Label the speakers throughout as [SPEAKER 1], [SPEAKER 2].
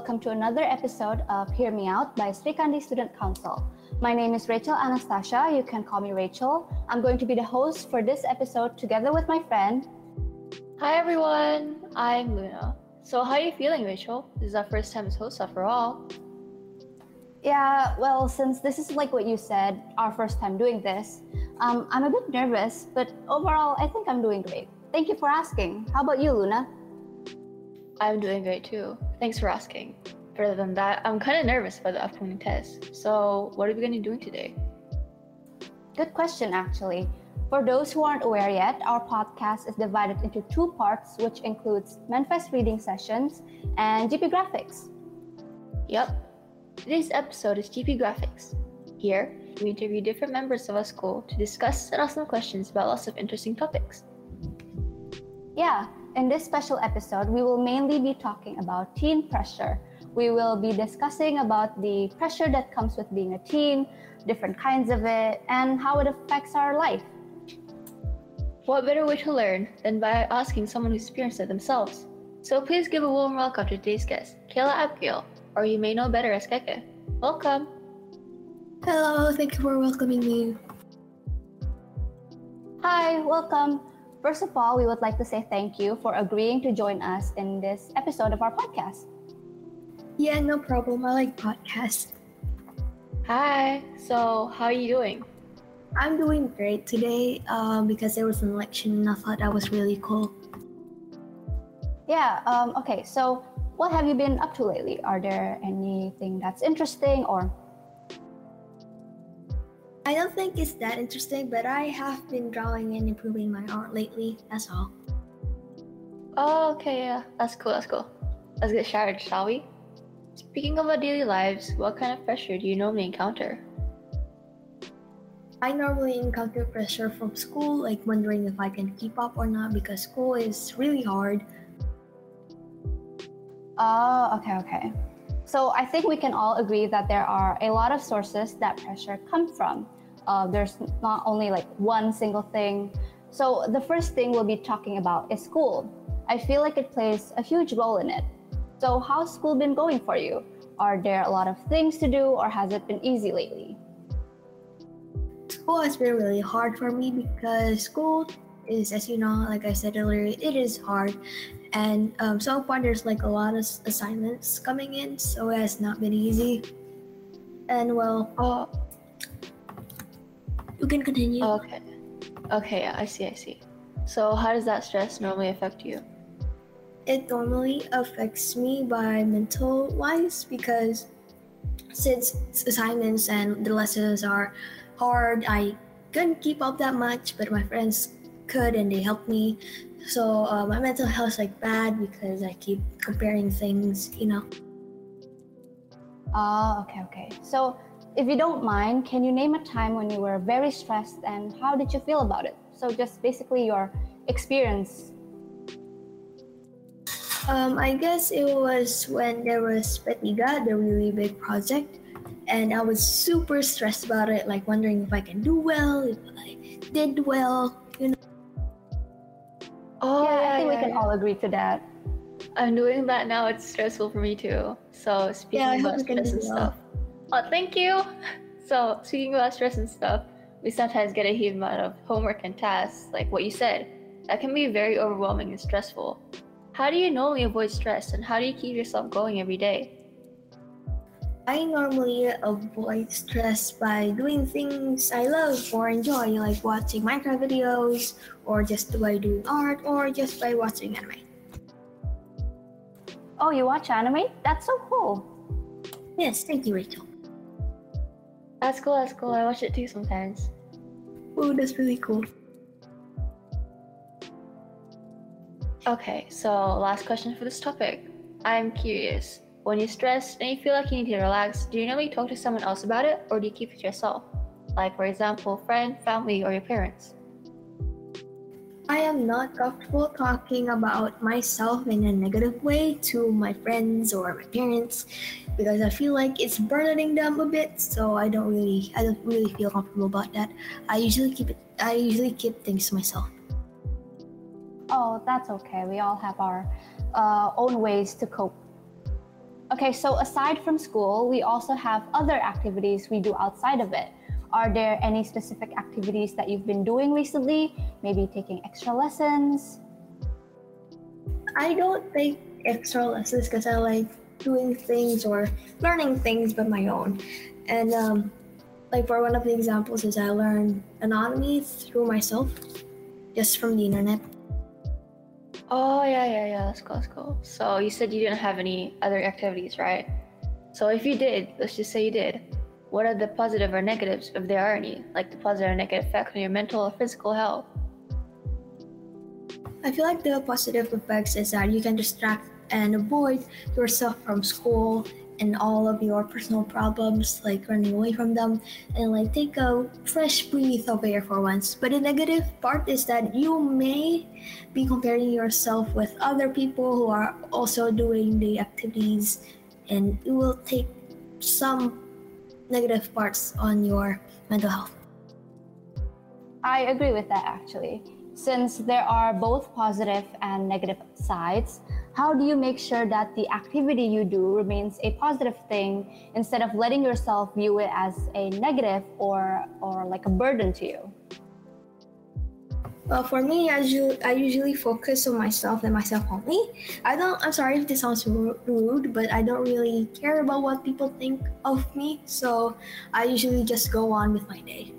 [SPEAKER 1] welcome to another episode of Hear Me Out by Srikandi Student Council. My name is Rachel Anastasia. You can call me Rachel. I'm going to be the host for this episode together with my friend.
[SPEAKER 2] Hi everyone, I'm Luna. So how are you feeling, Rachel? This is our first time as host after all.
[SPEAKER 1] Yeah, well, since this is like what you said, our first time doing this, um, I'm a bit nervous, but overall, I think I'm doing great. Thank you for asking. How about you, Luna?
[SPEAKER 2] I'm doing great too. Thanks for asking. Further than that, I'm kind of nervous about the upcoming test. So, what are we going to be doing today?
[SPEAKER 1] Good question, actually. For those who aren't aware yet, our podcast is divided into two parts, which includes Manifest reading sessions and GPGraphics.
[SPEAKER 2] Yep. Today's episode is GPGraphics. Here, we interview different members of our school to discuss and ask them questions about lots of interesting topics.
[SPEAKER 1] Yeah, in this special episode, we will mainly be talking about teen pressure. We will be discussing about the pressure that comes with being a teen, different kinds of it, and how it affects our life.
[SPEAKER 2] What better way to learn than by asking someone who's experienced it themselves? So please give a warm welcome to today's guest, Kayla Abigail, or you may know better as Keke. Welcome.
[SPEAKER 3] Hello, thank you for welcoming me.
[SPEAKER 1] Hi, welcome. First of all, we would like to say thank you for agreeing to join us in this episode of our podcast.
[SPEAKER 3] Yeah, no problem. I like podcasts.
[SPEAKER 2] Hi. So, how are you doing?
[SPEAKER 3] I'm doing great today um, because there was an election and I thought that was really cool.
[SPEAKER 1] Yeah, um, okay. So, what have you been up to lately? Are there anything that's interesting or
[SPEAKER 3] I don't think it's that interesting, but I have been drawing and improving my art lately. That's all.
[SPEAKER 2] Oh, okay, yeah. That's cool, that's cool. Let's get started, shall we? Speaking of our daily lives, what kind of pressure do you normally encounter?
[SPEAKER 3] I normally encounter pressure from school, like wondering if I can keep up or not because school is really hard.
[SPEAKER 1] Oh, okay, okay. So I think we can all agree that there are a lot of sources that pressure comes from. Uh, there's not only like one single thing. So the first thing we'll be talking about is school. I feel like it plays a huge role in it. So how's school been going for you? Are there a lot of things to do or has it been easy lately?
[SPEAKER 3] School has been really hard for me because school is, as you know, like I said earlier, it is hard. And um, so far, there's like a lot of assignments coming in, so it has not been easy. And well,
[SPEAKER 2] Oh,
[SPEAKER 3] you can continue.
[SPEAKER 2] okay. Okay, yeah, I see, I see. So, how does that stress normally affect you?
[SPEAKER 3] It normally affects me by mental wise because since assignments and the lessons are hard, I couldn't keep up that much, but my friends could and they helped me. So uh, my mental health is like bad because I keep comparing things, you know.
[SPEAKER 1] Oh, okay, okay. So if you don't mind, can you name a time when you were very stressed and how did you feel about it? So just basically your experience.
[SPEAKER 3] Um, I guess it was when there was Petiga, the really big project, and I was super stressed about it, like wondering if I can do well, if I did well, you know.
[SPEAKER 2] Oh,
[SPEAKER 1] yeah, I think we can all agree to that.
[SPEAKER 2] I'm doing that now. It's stressful for me too. So, speaking
[SPEAKER 3] Yeah,
[SPEAKER 2] about stress and
[SPEAKER 3] well.
[SPEAKER 2] stuff. Oh, thank you. So, speaking about stress and stuff, we sometimes get a huge amount of homework and tasks, like what you said. That can be very overwhelming and stressful. How do you normally avoid stress and how do you keep yourself going every day?
[SPEAKER 3] I normally avoid stress by doing things I love or enjoy, like watching Minecraft videos, or just by doing art, or just by watching anime.
[SPEAKER 1] Oh, you watch anime? That's so cool.
[SPEAKER 3] Yes, thank you, Rachel.
[SPEAKER 2] That's cool, that's cool. I watch it too sometimes.
[SPEAKER 3] Oh, that's really cool.
[SPEAKER 2] Okay, so last question for this topic. I'm curious. When you're stressed and you feel like you need to relax, do you normally talk to someone else about it or do you keep it to yourself? Like, for example, friend, family, or your parents?
[SPEAKER 3] I am not comfortable talking about myself in a negative way to my friends or my parents because I feel like it's burdening them a bit. So I don't really, I don't really feel comfortable about that. I usually keep it, I usually keep things to myself.
[SPEAKER 1] Oh, that's okay. We all have our uh, own ways to cope. Okay, so aside from school, we also have other activities we do outside of it. Are there any specific activities that you've been doing recently? Maybe taking extra lessons?
[SPEAKER 3] I don't take extra lessons because I like doing things or learning things by my own. And um, like for one of the examples is I learned anatomy through myself, just from the internet.
[SPEAKER 2] Oh yeah, yeah, yeah. That's cool. That's cool. So you said you didn't have any other activities, right? So if you did, let's just say you did, what are the positive or negatives, if there are any, like the positive or negative effects on your mental or physical health?
[SPEAKER 3] I feel like the positive effects is that you can distract and avoid yourself from school and all of your personal problems, like running away from them, and like take a fresh breath of air for once. But the negative part is that you may be comparing yourself with other people who are also doing the activities, and it will take some negative parts on your mental health.
[SPEAKER 1] I agree with that actually. Since there are both positive and negative sides, how do you make sure that the activity you do remains a positive thing instead of letting yourself view it as a negative or or like a burden to you
[SPEAKER 3] well, for me, I usually, I usually focus on myself and myself only. I don't. I'm sorry if this sounds rude, but I don't really care about what people think of me. So I usually just go on with my day.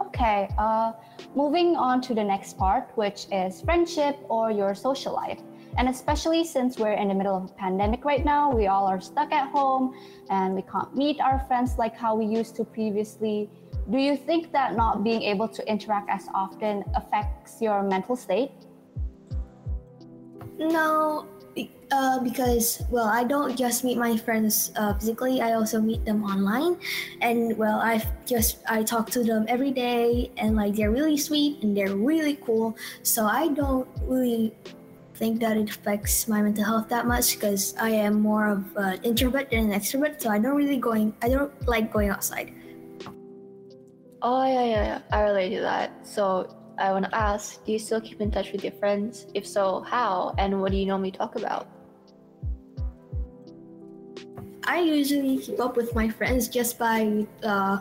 [SPEAKER 1] Okay, uh, moving on to the next part, which is friendship or your social life. And especially since we're in the middle of a pandemic right now, we all are stuck at home and we can't meet our friends like how we used to previously. Do you think that not being able to interact as often affects your mental state?
[SPEAKER 3] No, uh, because well i don't just meet my friends uh, physically i also meet them online. And well i just i talk to them every day and like they're really sweet and they're really cool. So i don't really think that it affects my mental health that much because i am more of an introvert than an extrovert so i don't really going i don't like going outside
[SPEAKER 2] oh yeah yeah, yeah. i relate to that so I want to ask, do you still keep in touch with your friends? If so, how? And what do you normally talk about?
[SPEAKER 3] I usually keep up with my friends just by uh,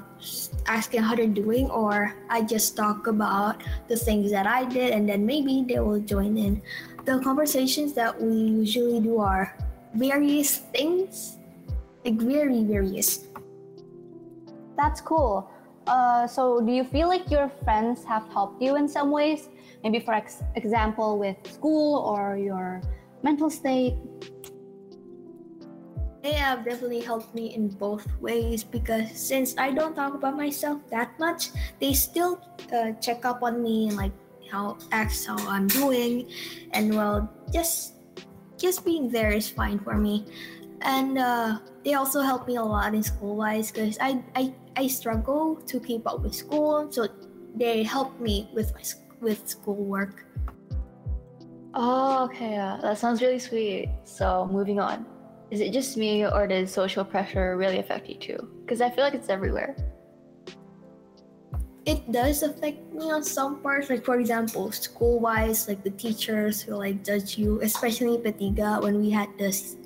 [SPEAKER 3] asking how they're doing, or I just talk about the things that I did, and then maybe they will join in. The conversations that we usually do are various things, like very various.
[SPEAKER 1] That's cool. Uh, so, do you feel like your friends have helped you in some ways? Maybe, for ex- example, with school or your mental state?
[SPEAKER 3] they have definitely helped me in both ways because since I don't talk about myself that much, they still uh, check up on me and like how ask how I'm doing, and well, just just being there is fine for me. And uh, they also helped me a lot in school wise because I, I I struggle to keep up with school, so they help me with my with schoolwork.
[SPEAKER 2] Oh, okay. Yeah, that sounds really sweet. So, moving on. Is it just me or does social pressure really affect you too? Because I feel like it's everywhere.
[SPEAKER 3] It does affect me on some parts, like for example, school wise, like the teachers who like judge you, especially Petiga when we had this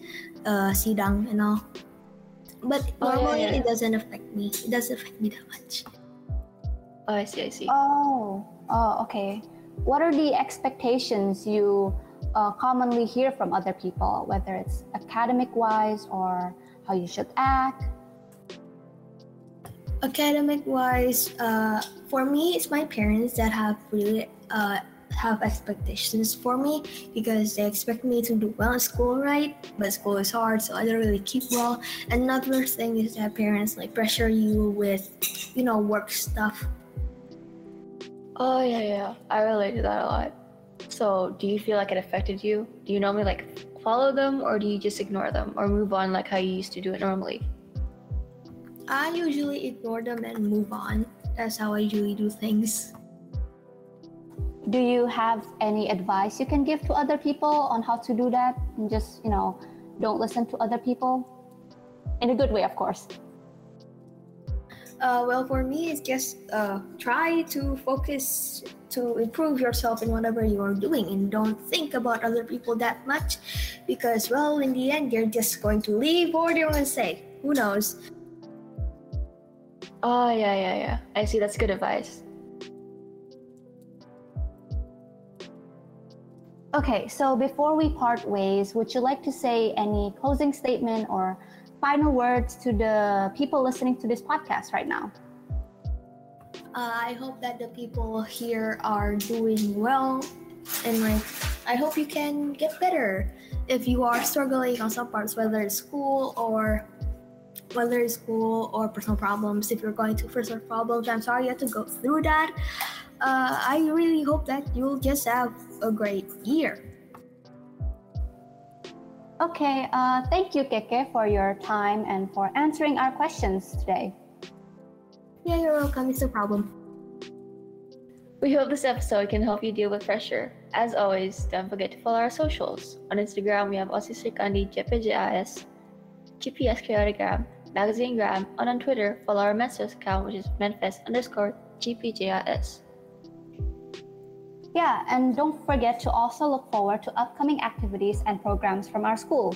[SPEAKER 3] uh, sidang and all. But oh, normally yeah, yeah. it doesn't affect me. It doesn't affect me that much.
[SPEAKER 2] Oh, I see, I see.
[SPEAKER 1] Oh, oh, okay. What are the expectations you uh, commonly hear from other people, whether it's academic wise or how you should act?
[SPEAKER 3] Academic wise, uh, for me, it's my parents that have really uh, have expectations for me because they expect me to do well in school, right? But school is hard, so I don't really keep well. Another thing is that parents like pressure you with, you know, work stuff.
[SPEAKER 2] Oh yeah, yeah, I relate to that a lot. So, do you feel like it affected you? Do you normally like follow them or do you just ignore them or move on like how you used to do it normally?
[SPEAKER 3] I usually ignore them and move on. That's how I usually do things.
[SPEAKER 1] Do you have any advice you can give to other people on how to do that? And just, you know, don't listen to other people? In a good way, of course.
[SPEAKER 3] Uh, well, for me, it's just uh, try to focus to improve yourself in whatever you're doing and don't think about other people that much because, well, in the end, they're just going to leave or they're going to say, who knows?
[SPEAKER 2] Oh, yeah, yeah, yeah. I see. That's good advice.
[SPEAKER 1] Okay, so before we part ways, would you like to say any closing statement or final words to the people listening to this podcast right now?
[SPEAKER 3] Uh, I hope that the people here are doing well and like I hope you can get better if you are struggling on some parts, whether it's school or whether it's school or personal problems. If you're going to personal problems, I'm sorry you have to go through that. Uh, I really hope that you'll just have a great year.
[SPEAKER 1] Okay, uh, thank you, Keke, for your time and for answering our questions today.
[SPEAKER 3] Yeah, you're welcome. It's no problem.
[SPEAKER 2] We hope this episode can help you deal with pressure. As always, don't forget to follow our socials. On Instagram, we have OSIS Srikandi, GPJIS, GPS Creatigram, Magazinegram, and on Twitter, follow our Mensa's account, which is Manifest underscore GPJIS.
[SPEAKER 1] Yeah, and don't forget to also look forward to upcoming activities and programs from our school.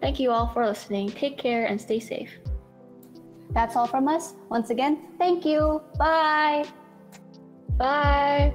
[SPEAKER 2] Thank you all for listening. Take care and stay safe.
[SPEAKER 1] That's all from us. Once again, thank you. Bye.
[SPEAKER 2] Bye.